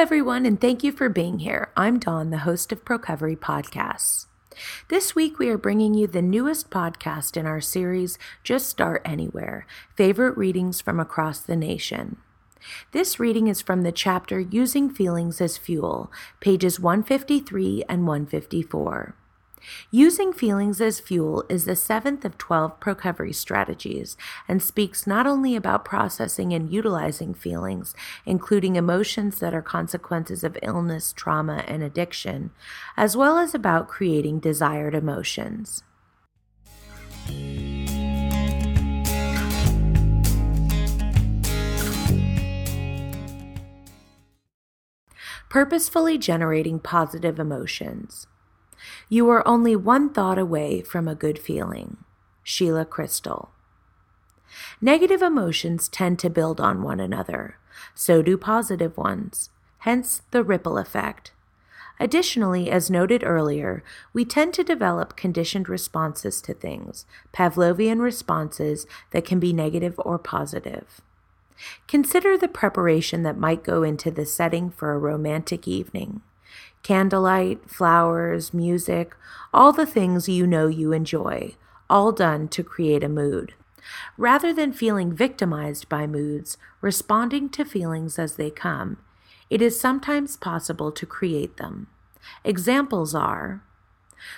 everyone, and thank you for being here. I'm Dawn, the host of Procovery Podcasts. This week, we are bringing you the newest podcast in our series, Just Start Anywhere Favorite Readings from Across the Nation. This reading is from the chapter Using Feelings as Fuel, pages 153 and 154. Using feelings as fuel is the seventh of 12 Procovery strategies and speaks not only about processing and utilizing feelings, including emotions that are consequences of illness, trauma, and addiction, as well as about creating desired emotions. Purposefully generating positive emotions. You are only one thought away from a good feeling. Sheila Krystal. Negative emotions tend to build on one another. So do positive ones, hence the ripple effect. Additionally, as noted earlier, we tend to develop conditioned responses to things, Pavlovian responses that can be negative or positive. Consider the preparation that might go into the setting for a romantic evening candlelight, flowers, music, all the things you know you enjoy, all done to create a mood. Rather than feeling victimized by moods, responding to feelings as they come, it is sometimes possible to create them. Examples are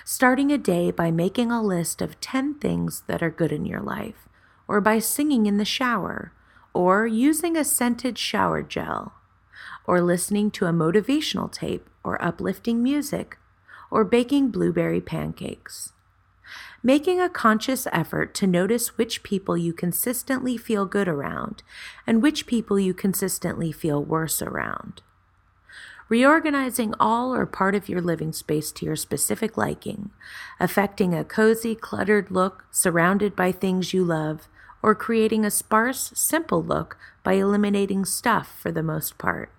starting a day by making a list of 10 things that are good in your life, or by singing in the shower, or using a scented shower gel, or listening to a motivational tape or uplifting music, or baking blueberry pancakes. Making a conscious effort to notice which people you consistently feel good around and which people you consistently feel worse around. Reorganizing all or part of your living space to your specific liking, affecting a cozy, cluttered look surrounded by things you love, or creating a sparse, simple look by eliminating stuff for the most part.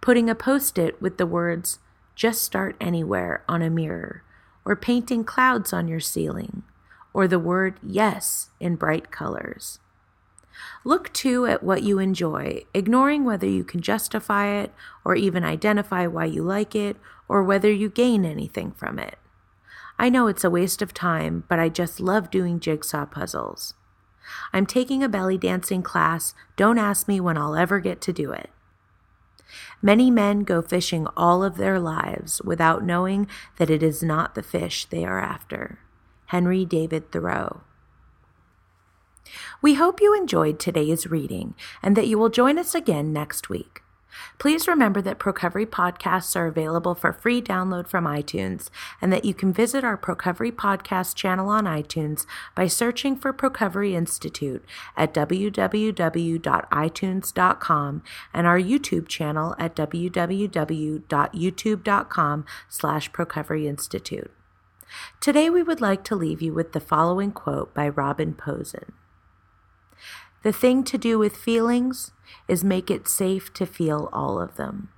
Putting a post it with the words, just start anywhere on a mirror, or painting clouds on your ceiling, or the word yes in bright colors. Look too at what you enjoy, ignoring whether you can justify it or even identify why you like it or whether you gain anything from it. I know it's a waste of time, but I just love doing jigsaw puzzles. I'm taking a belly dancing class. Don't ask me when I'll ever get to do it. Many men go fishing all of their lives without knowing that it is not the fish they are after. Henry David Thoreau. We hope you enjoyed today's reading and that you will join us again next week. Please remember that Procovery podcasts are available for free download from iTunes and that you can visit our Procovery podcast channel on iTunes by searching for Procovery Institute at www.itunes.com and our YouTube channel at www.youtube.com slash Procovery Institute. Today we would like to leave you with the following quote by Robin Posen. The thing to do with feelings is make it safe to feel all of them.